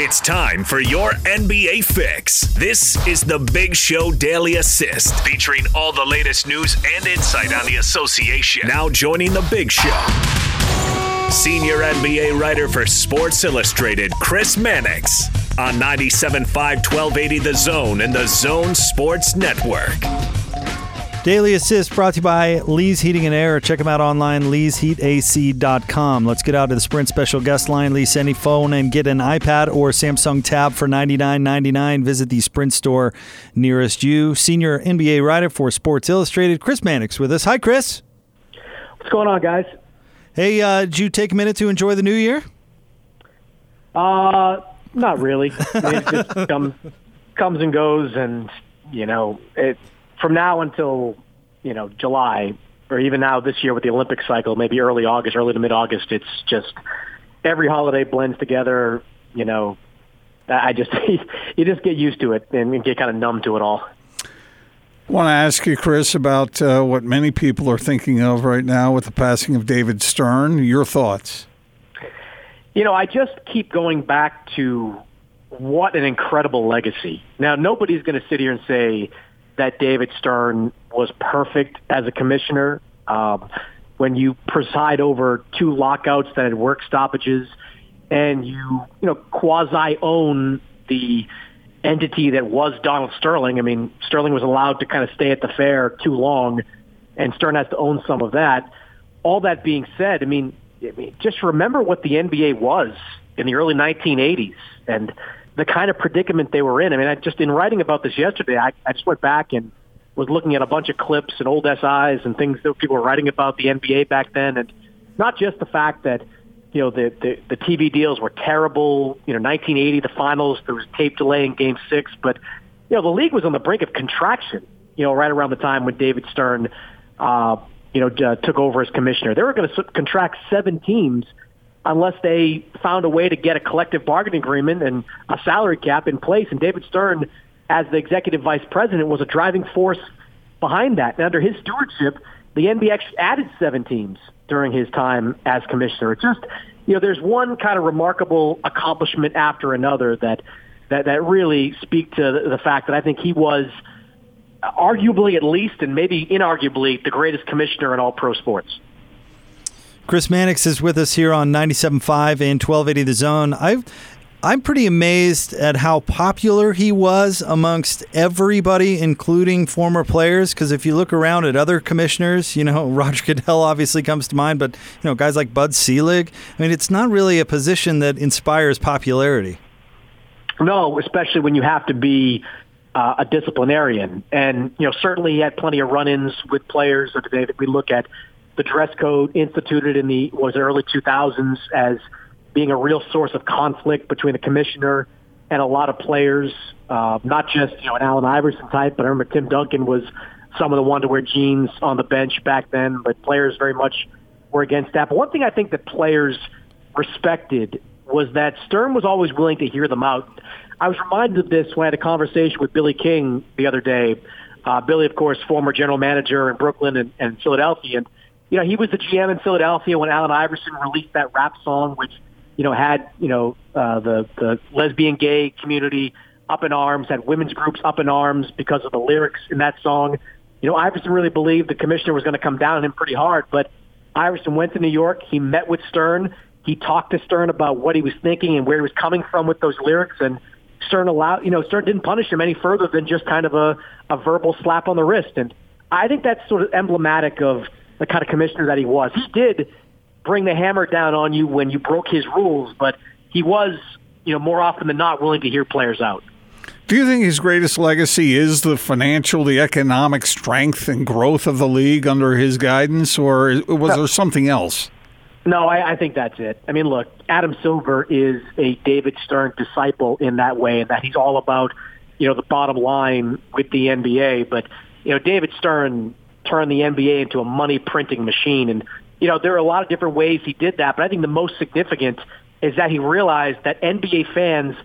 It's time for your NBA fix. This is the Big Show Daily Assist, featuring all the latest news and insight on the association. Now joining the Big Show, senior NBA writer for Sports Illustrated, Chris Mannix, on 97.5 1280 The Zone and the Zone Sports Network. Daily Assist brought to you by Lee's Heating and Air. Check them out online, leesheatac.com. Let's get out to the Sprint special guest line. Lease any phone and get an iPad or Samsung Tab for $99.99. Visit the Sprint store nearest you. Senior NBA writer for Sports Illustrated, Chris Mannix with us. Hi, Chris. What's going on, guys? Hey, uh, did you take a minute to enjoy the new year? Uh, not really. It just comes, comes and goes, and, you know, it – from now until you know July or even now this year with the Olympic cycle, maybe early August, early to mid August, it's just every holiday blends together. You know, I just you just get used to it and get kind of numb to it all. I want to ask you, Chris, about uh, what many people are thinking of right now with the passing of David Stern. Your thoughts? You know, I just keep going back to what an incredible legacy. Now, nobody's going to sit here and say that David Stern was perfect as a commissioner. Um, when you preside over two lockouts that had work stoppages, and you you know quasi own the entity that was Donald Sterling. I mean, Sterling was allowed to kind of stay at the fair too long, and Stern has to own some of that. All that being said, I mean, I mean just remember what the NBA was in the early 1980s, and the kind of predicament they were in. I mean, I just in writing about this yesterday, I, I just went back and was looking at a bunch of clips and old SIs and things that people were writing about the NBA back then, and not just the fact that you know the the, the TV deals were terrible. You know, 1980, the finals, there was tape delay in Game Six, but you know the league was on the brink of contraction. You know, right around the time when David Stern, uh, you know, uh, took over as commissioner, they were going to contract seven teams unless they found a way to get a collective bargaining agreement and a salary cap in place. And David Stern, as the executive vice president, was a driving force behind that. And under his stewardship, the NBA added seven teams during his time as commissioner. It's just, you know, there's one kind of remarkable accomplishment after another that that that really speak to the fact that I think he was arguably at least and maybe inarguably the greatest commissioner in all pro sports. Chris Mannix is with us here on 97.5 and 1280 The Zone. i I'm pretty amazed at how popular he was amongst everybody, including former players. Because if you look around at other commissioners, you know Roger Goodell obviously comes to mind, but you know guys like Bud Selig. I mean, it's not really a position that inspires popularity. No, especially when you have to be uh, a disciplinarian, and you know certainly he had plenty of run-ins with players. So today, we look at the dress code instituted in the was early 2000s as being a real source of conflict between the commissioner and a lot of players, uh, not just you know an Allen Iverson type, but I remember Tim Duncan was some of the one to wear jeans on the bench back then, but players very much were against that. But one thing I think that players respected was that Stern was always willing to hear them out. I was reminded of this when I had a conversation with Billy King the other day. Uh, Billy, of course, former general manager in Brooklyn and, and Philadelphia, and you know, he was the GM in Philadelphia when Allen Iverson released that rap song, which, you know, had, you know, uh, the, the lesbian gay community up in arms, had women's groups up in arms because of the lyrics in that song. You know, Iverson really believed the commissioner was going to come down on him pretty hard, but Iverson went to New York. He met with Stern. He talked to Stern about what he was thinking and where he was coming from with those lyrics. And Stern allowed, you know, Stern didn't punish him any further than just kind of a, a verbal slap on the wrist. And I think that's sort of emblematic of the kind of commissioner that he was. He did bring the hammer down on you when you broke his rules, but he was, you know, more often than not willing to hear players out. Do you think his greatest legacy is the financial, the economic strength and growth of the league under his guidance, or was there something else? No, I, I think that's it. I mean, look, Adam Silver is a David Stern disciple in that way, and that he's all about, you know, the bottom line with the NBA. But you know, David Stern turn the NBA into a money printing machine. And, you know, there are a lot of different ways he did that, but I think the most significant is that he realized that NBA fans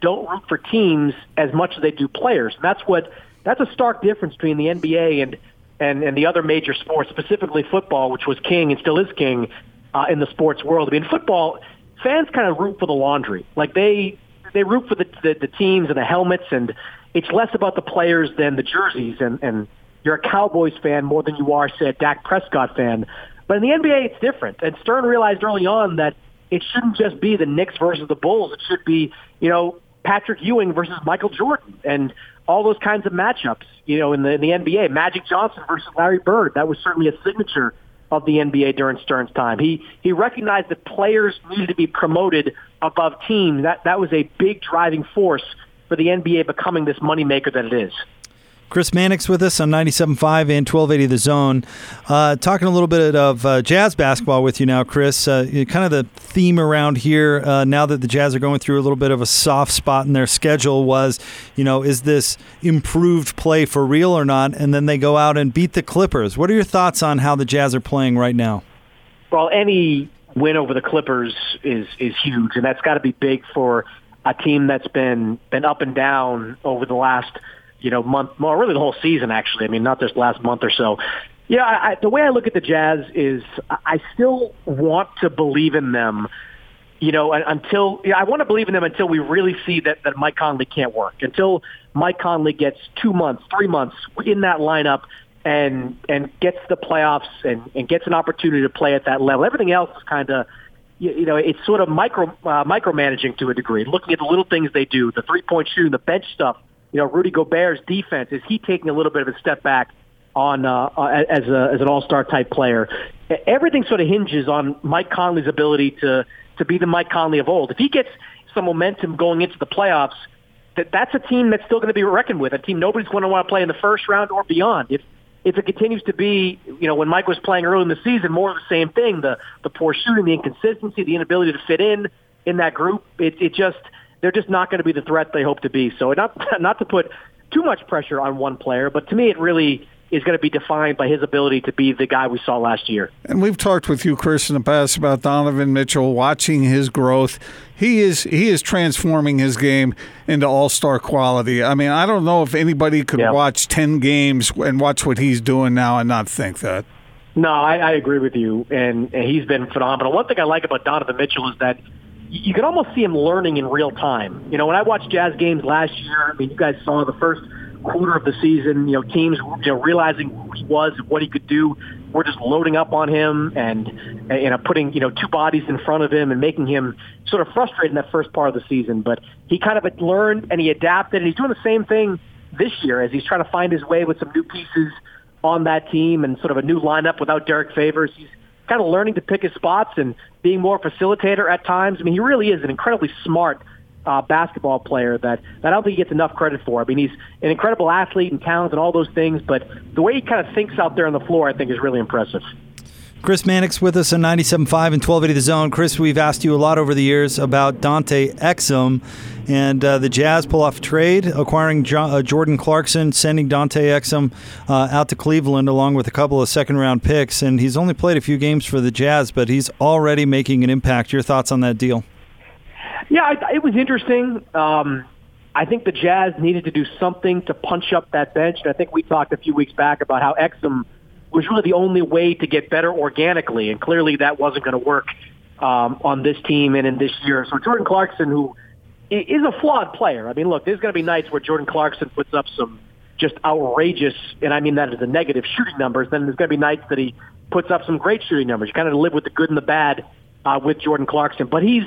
don't root for teams as much as they do players. And that's what that's a stark difference between the NBA and and, and the other major sports, specifically football, which was king and still is king uh, in the sports world. I mean, football fans kind of root for the laundry. Like they they root for the, the the teams and the helmets, and it's less about the players than the jerseys. And and you're a Cowboys fan more than you are, say, a Dak Prescott fan. But in the NBA, it's different. And Stern realized early on that it shouldn't just be the Knicks versus the Bulls. It should be, you know, Patrick Ewing versus Michael Jordan and all those kinds of matchups, you know, in the, in the NBA. Magic Johnson versus Larry Bird. That was certainly a signature of the NBA during Stern's time. He he recognized that players needed to be promoted above teams. That that was a big driving force for the NBA becoming this moneymaker that it is. Chris Mannix with us on 97.5 and 1280 The Zone. Uh, talking a little bit of uh, Jazz basketball with you now, Chris. Uh, kind of the theme around here uh, now that the Jazz are going through a little bit of a soft spot in their schedule was, you know, is this improved play for real or not? And then they go out and beat the Clippers. What are your thoughts on how the Jazz are playing right now? Well, any win over the Clippers is is huge, and that's got to be big for a team that's been been up and down over the last – you know, month, well, really the whole season, actually. I mean, not this last month or so. Yeah, I, I, the way I look at the Jazz is I still want to believe in them, you know, until yeah, I want to believe in them until we really see that, that Mike Conley can't work. Until Mike Conley gets two months, three months in that lineup and and gets the playoffs and, and gets an opportunity to play at that level. Everything else is kind of you, you know, it's sort of micro uh, micromanaging to a degree, looking at the little things they do, the three point shooting, the bench stuff you know, Rudy Gobert's defense is he taking a little bit of a step back on uh, uh as a as an all star type player. Everything sort of hinges on Mike Conley's ability to to be the Mike Conley of old. If he gets some momentum going into the playoffs, that that's a team that's still going to be reckoned with. A team nobody's going to want to play in the first round or beyond. If if it continues to be, you know, when Mike was playing early in the season, more of the same thing: the the poor shooting, the inconsistency, the inability to fit in in that group. It it just they're just not going to be the threat they hope to be. So not not to put too much pressure on one player, but to me it really is going to be defined by his ability to be the guy we saw last year. And we've talked with you, Chris, in the past about Donovan Mitchell, watching his growth. He is he is transforming his game into all star quality. I mean, I don't know if anybody could yeah. watch ten games and watch what he's doing now and not think that. No, I, I agree with you, and, and he's been phenomenal. One thing I like about Donovan Mitchell is that you can almost see him learning in real time. You know, when I watched Jazz games last year, I mean, you guys saw the first quarter of the season, you know, teams, you know, realizing who he was, and what he could do. We're just loading up on him and, you uh, know, putting, you know, two bodies in front of him and making him sort of frustrated in that first part of the season. But he kind of learned and he adapted and he's doing the same thing this year as he's trying to find his way with some new pieces on that team and sort of a new lineup without Derek Favors. He's kind of learning to pick his spots and being more facilitator at times. I mean, he really is an incredibly smart uh, basketball player that, that I don't think he gets enough credit for. I mean, he's an incredible athlete and talent and all those things, but the way he kind of thinks out there on the floor, I think, is really impressive. Chris Mannix with us on 97.5 and 1280 The Zone. Chris, we've asked you a lot over the years about Dante Exum and uh, the Jazz pull off trade, acquiring jo- uh, Jordan Clarkson, sending Dante Exum uh, out to Cleveland along with a couple of second round picks. And he's only played a few games for the Jazz, but he's already making an impact. Your thoughts on that deal? Yeah, it was interesting. Um, I think the Jazz needed to do something to punch up that bench. And I think we talked a few weeks back about how Exum – was really the only way to get better organically, and clearly that wasn't going to work um, on this team and in this year. So Jordan Clarkson, who is a flawed player. I mean, look, there's going to be nights where Jordan Clarkson puts up some just outrageous, and I mean that as a negative shooting numbers. Then there's going to be nights that he puts up some great shooting numbers. You kind of live with the good and the bad uh, with Jordan Clarkson, but he's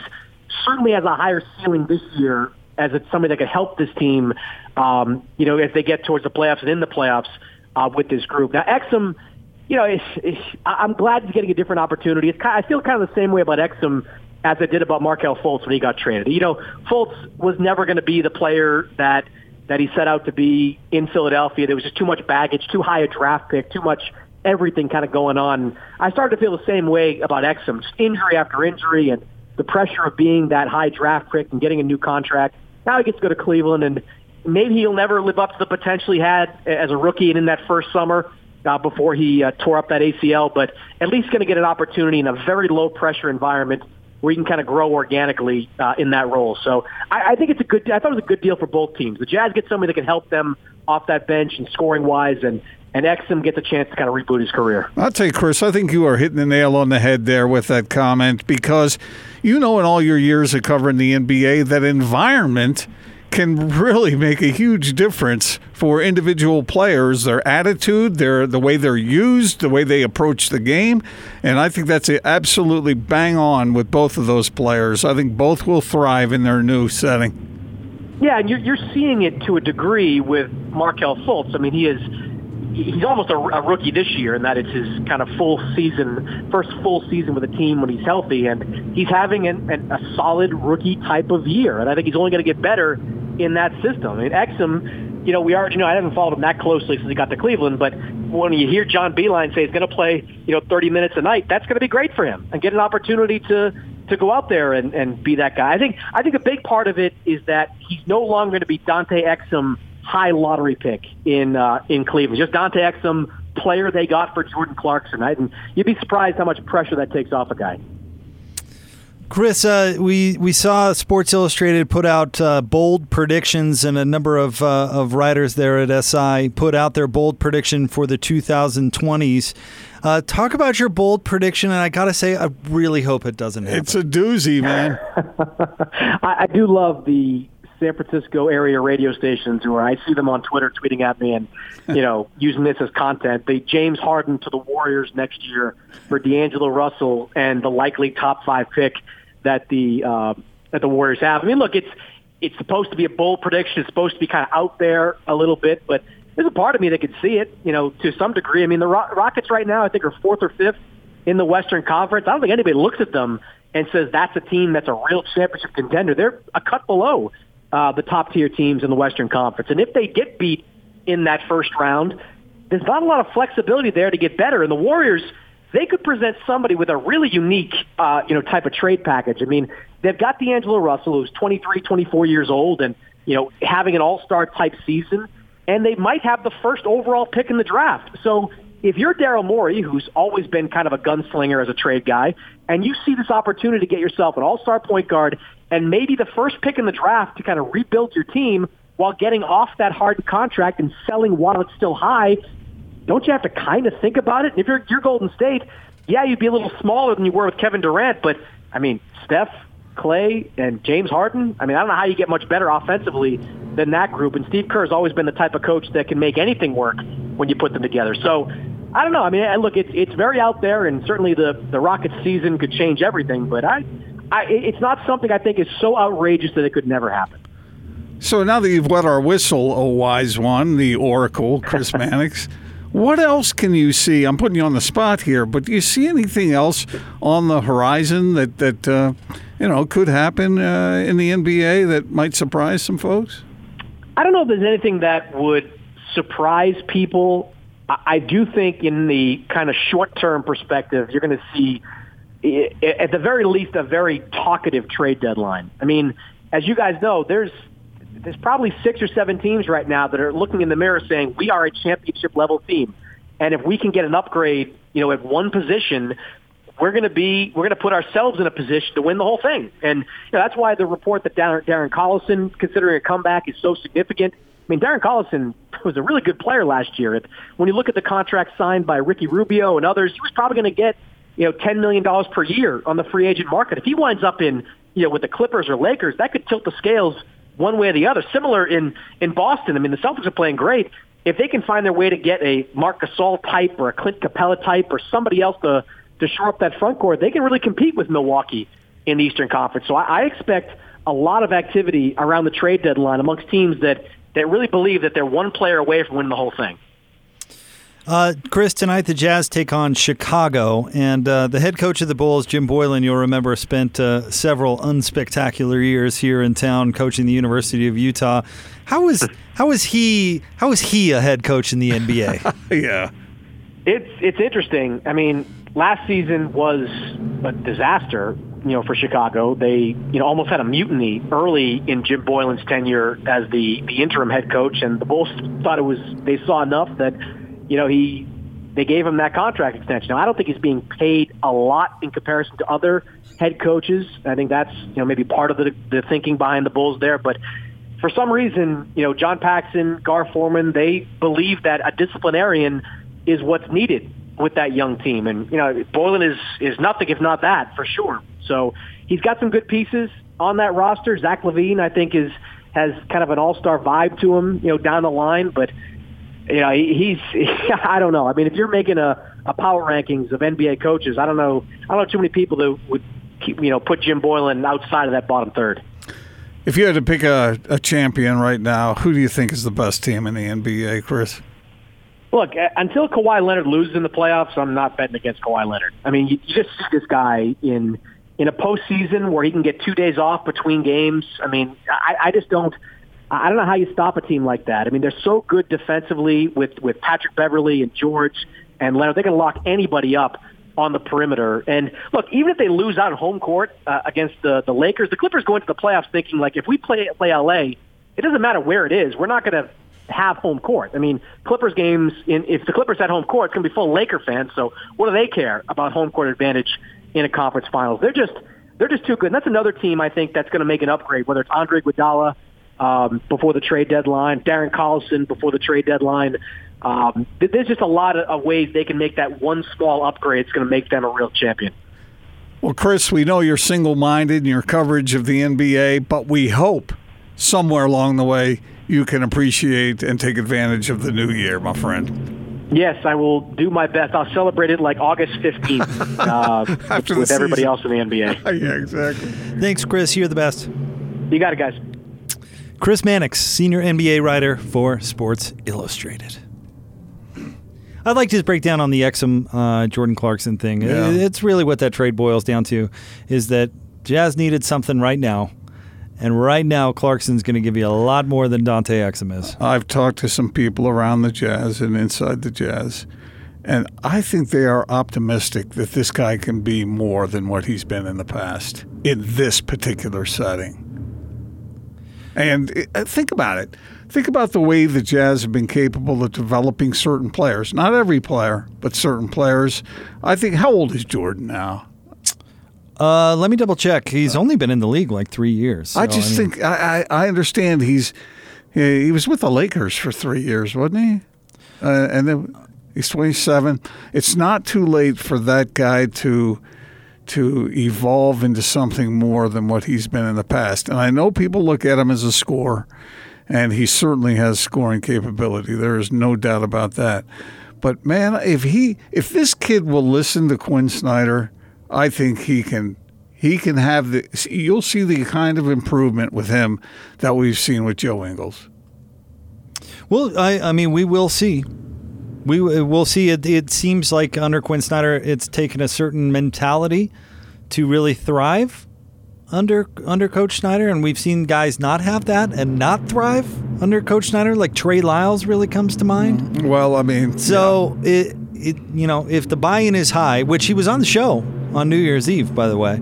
certainly has a higher ceiling this year as it's somebody that could help this team. Um, you know, if they get towards the playoffs and in the playoffs uh, with this group. Now, Exum you know, it's, it's, I'm glad he's getting a different opportunity. It's kind I feel kind of the same way about Exum as I did about Markelle Fultz when he got traded. You know, Fultz was never going to be the player that that he set out to be in Philadelphia. There was just too much baggage, too high a draft pick, too much everything kind of going on. I started to feel the same way about Exum, just injury after injury, and the pressure of being that high draft pick and getting a new contract. Now he gets to go to Cleveland, and maybe he'll never live up to the potential he had as a rookie and in that first summer uh, before he uh, tore up that ACL, but at least going to get an opportunity in a very low pressure environment where he can kind of grow organically uh, in that role. So I, I think it's a good. I thought it was a good deal for both teams. The Jazz get somebody that can help them off that bench and scoring wise, and and Exum gets a chance to kind of reboot his career. I'll tell you, Chris, I think you are hitting the nail on the head there with that comment because you know in all your years of covering the NBA that environment can really make a huge difference for individual players, their attitude, their the way they're used, the way they approach the game, and I think that's absolutely bang on with both of those players. I think both will thrive in their new setting. Yeah, and you're, you're seeing it to a degree with Markelle Fultz. I mean, he is he's almost a, a rookie this year in that it's his kind of full season, first full season with a team when he's healthy, and he's having an, an, a solid rookie type of year. And I think he's only going to get better in that system. Mean, Exum, you know, we already know I haven't followed him that closely since he got to Cleveland, but when you hear John Beilein say he's going to play, you know, 30 minutes a night, that's going to be great for him and get an opportunity to to go out there and, and be that guy. I think I think a big part of it is that he's no longer going to be Dante Exum high lottery pick in uh, in Cleveland. Just Dante Exum, player they got for Jordan Clarkson. Right? And you'd be surprised how much pressure that takes off a guy. Chris, uh, we we saw Sports Illustrated put out uh, bold predictions, and a number of uh, of writers there at SI put out their bold prediction for the 2020s. Uh, talk about your bold prediction, and I gotta say, I really hope it doesn't happen. It's a doozy, man. I, I do love the San Francisco area radio stations where I see them on Twitter tweeting at me and, you know, using this as content. The James Harden to the Warriors next year for D'Angelo Russell and the likely top five pick that the uh, that the Warriors have. I mean, look, it's it's supposed to be a bold prediction. It's supposed to be kind of out there a little bit, but there's a part of me that could see it, you know, to some degree. I mean, the Rockets right now, I think, are fourth or fifth in the Western Conference. I don't think anybody looks at them and says that's a team that's a real championship contender. They're a cut below uh, the top tier teams in the Western Conference. And if they get beat in that first round, there's not a lot of flexibility there to get better. And the Warriors, they could present somebody with a really unique, uh, you know, type of trade package. I mean, they've got D'Angelo Russell, who's 23, 24 years old, and you know, having an All-Star type season, and they might have the first overall pick in the draft. So if you're Daryl Morey, who's always been kind of a gunslinger as a trade guy, and you see this opportunity to get yourself an all-star point guard and maybe the first pick in the draft to kind of rebuild your team while getting off that hard contract and selling while it's still high, don't you have to kind of think about it? And if you're, you're Golden State, yeah, you'd be a little smaller than you were with Kevin Durant, but I mean, Steph, Clay, and James Harden. I mean, I don't know how you get much better offensively than that group. And Steve Kerr has always been the type of coach that can make anything work when you put them together. So I don't know. I mean, look, it's it's very out there, and certainly the the Rockets season could change everything. But I, I, it's not something I think is so outrageous that it could never happen. So now that you've wet our whistle, oh wise one, the Oracle, Chris Mannix, what else can you see? I'm putting you on the spot here, but do you see anything else on the horizon that that uh, you know could happen uh, in the NBA that might surprise some folks? I don't know if there's anything that would surprise people I do think in the kind of short-term perspective, you're going to see, at the very least, a very talkative trade deadline. I mean, as you guys know, there's there's probably six or seven teams right now that are looking in the mirror saying we are a championship level team, and if we can get an upgrade, you know, at one position, we're going to be we're going to put ourselves in a position to win the whole thing. And you know, that's why the report that Darren, Collison considering a comeback is so significant. I mean, Darren Collison was a really good player last year. When you look at the contract signed by Ricky Rubio and others, he was probably going to get you know ten million dollars per year on the free agent market. If he winds up in you know with the Clippers or Lakers, that could tilt the scales one way or the other. Similar in in Boston. I mean, the Celtics are playing great. If they can find their way to get a Marc Gasol type or a Clint Capela type or somebody else to to shore up that front court, they can really compete with Milwaukee in the Eastern Conference. So I, I expect a lot of activity around the trade deadline amongst teams that that really believe that they're one player away from winning the whole thing. Uh, Chris, tonight the Jazz take on Chicago, and uh, the head coach of the Bulls, Jim Boylen, you'll remember, spent uh, several unspectacular years here in town coaching the University of Utah. How is how is he how is he a head coach in the NBA? yeah, it's it's interesting. I mean, last season was a disaster you know, for Chicago. They, you know, almost had a mutiny early in Jim Boylen's tenure as the, the interim head coach, and the Bulls thought it was they saw enough that, you know, he they gave him that contract extension. Now, I don't think he's being paid a lot in comparison to other head coaches. I think that's you know maybe part of the the thinking behind the Bulls there, but for some reason, you know, John Paxson, Gar Forman, they believe that a disciplinarian is what's needed with that young team. And, you know, Boylen is, is nothing if not that, for sure. So he's got some good pieces on that roster. Zach LaVine, I think, is has kind of an all-star vibe to him, you know, down the line. But, you know, he's, I don't know. I mean, if you're making a, a power rankings of NBA coaches, I don't know, I don't know too many people that would, keep, you know, put Jim Boylen outside of that bottom third. If you had to pick a, a champion right now, who do you think is the best team in the NBA, Chris? Look, until Kawhi Leonard loses in the playoffs, I'm not betting against Kawhi Leonard. I mean, you, you just see this guy in in a postseason where he can get two days off between games. I mean, I, I just don't. I don't know how you stop a team like that. I mean, they're so good defensively with with Patrick Beverley and George and Leonard. They can lock anybody up on the perimeter. And look, even if they lose at home court uh, against the the Lakers, the Clippers go into the playoffs thinking like if we play play LA, it doesn't matter where it is. We're not going to have home court. I mean, Clippers games in if the Clippers had home court, it's going to be full Laker fans. So what do they care about home court advantage in a conference finals? They're just they're just too good. And that's another team I think that's going to make an upgrade. Whether it's Andre Iguodala um, before the trade deadline, Darren Collison before the trade deadline. Um, there's just a lot of, ways they can make that one small upgrade. It's going to make them a real champion. Well, Chris, we know you're single minded in your coverage of the NBA, but we hope somewhere along the way you can appreciate and take advantage of the new year, my friend. Yes, I will do my best. I'll celebrate it like August 15th uh, with, with everybody else in the NBA. yeah, exactly. Thanks, Chris. You're the best. You got it, guys. Chris Mannix, senior NBA writer for Sports Illustrated. I'd like to just break down on the Exum uh, Jordan Clarkson thing. Yeah. It's really what that trade boils down to is that Jazz needed something right now. And right now, Clarkson's going to give you a lot more than Dante Exum is. I've talked to some people around the Jazz and inside the Jazz, and I think they are optimistic that this guy can be more than what he's been in the past in this particular setting. And uh, think about it. Think about the way the Jazz have been capable of developing certain players. Not every player, but certain players. I think, how old is Jordan now? Uh, let me double check. He's uh, only been in the league like three years. So, I just I mean, think I, I understand he's he was with the Lakers for three years, wasn't he? Uh, and then he's 27. It's not too late for that guy to to evolve into something more than what he's been in the past. And I know people look at him as a scorer, and he certainly has scoring capability. There is no doubt about that. But man, if he if this kid will listen to Quinn Snyder I think he can he can have the you'll see the kind of improvement with him that we've seen with Joe Ingles. Well, I I mean we will see. We uh, we'll see. It, it seems like under Quinn Snyder, it's taken a certain mentality to really thrive under under Coach Snyder, and we've seen guys not have that and not thrive under Coach Snyder. Like Trey Lyles really comes to mind. Mm-hmm. Well, I mean, so yeah. it it you know if the buy-in is high, which he was on the show on New Year's Eve, by the way.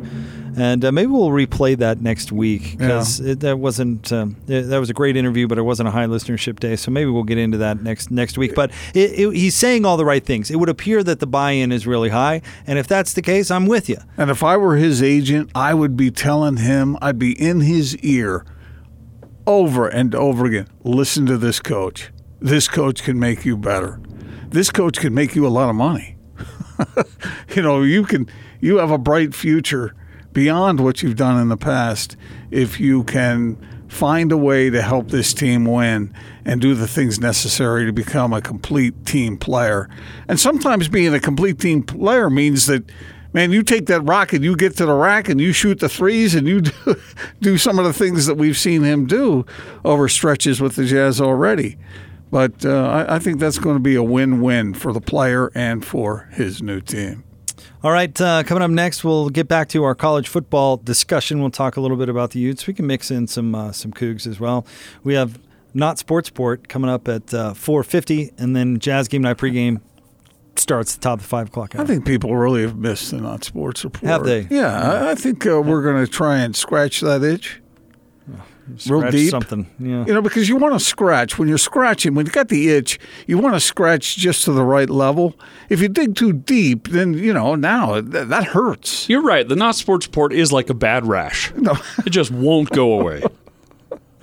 And uh, maybe we'll replay that next week because yeah. that wasn't um, it, that was a great interview, but it wasn't a high listenership day. So maybe we'll get into that next next week. But it, it, he's saying all the right things. It would appear that the buy-in is really high, and if that's the case, I'm with you. And if I were his agent, I would be telling him, I'd be in his ear over and over again. Listen to this coach. This coach can make you better. This coach can make you a lot of money. you know, you can you have a bright future beyond what you've done in the past if you can find a way to help this team win and do the things necessary to become a complete team player. And sometimes being a complete team player means that man, you take that rock and you get to the rack and you shoot the threes and you do, do some of the things that we've seen him do over stretches with the Jazz already. But uh, I, I think that's going to be a win win for the player and for his new team. All right, uh, coming up next, we'll get back to our college football discussion. We'll talk a little bit about the Utes. We can mix in some uh, some Cougs as well. We have not sports sport coming up at uh, 4:50, and then Jazz game night pregame starts at the top of the five o'clock hour. I think people really have missed the not sports report. Have they? Yeah, I think uh, we're going to try and scratch that itch real deep. Something, yeah. You know, because you want to scratch when you're scratching. When you got the itch, you want to scratch just to the right level. If you dig too deep, then you know now that, that hurts. You're right. The not sports report is like a bad rash. No. it just won't go away.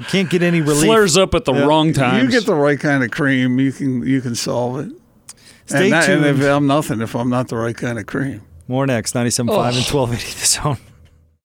You can't get any relief. Flares up at the yeah. wrong time. You get the right kind of cream, you can you can solve it. Stay and tuned. and if I'm nothing if I'm not the right kind of cream. More next, 97.5 oh. and 1280 The Zone.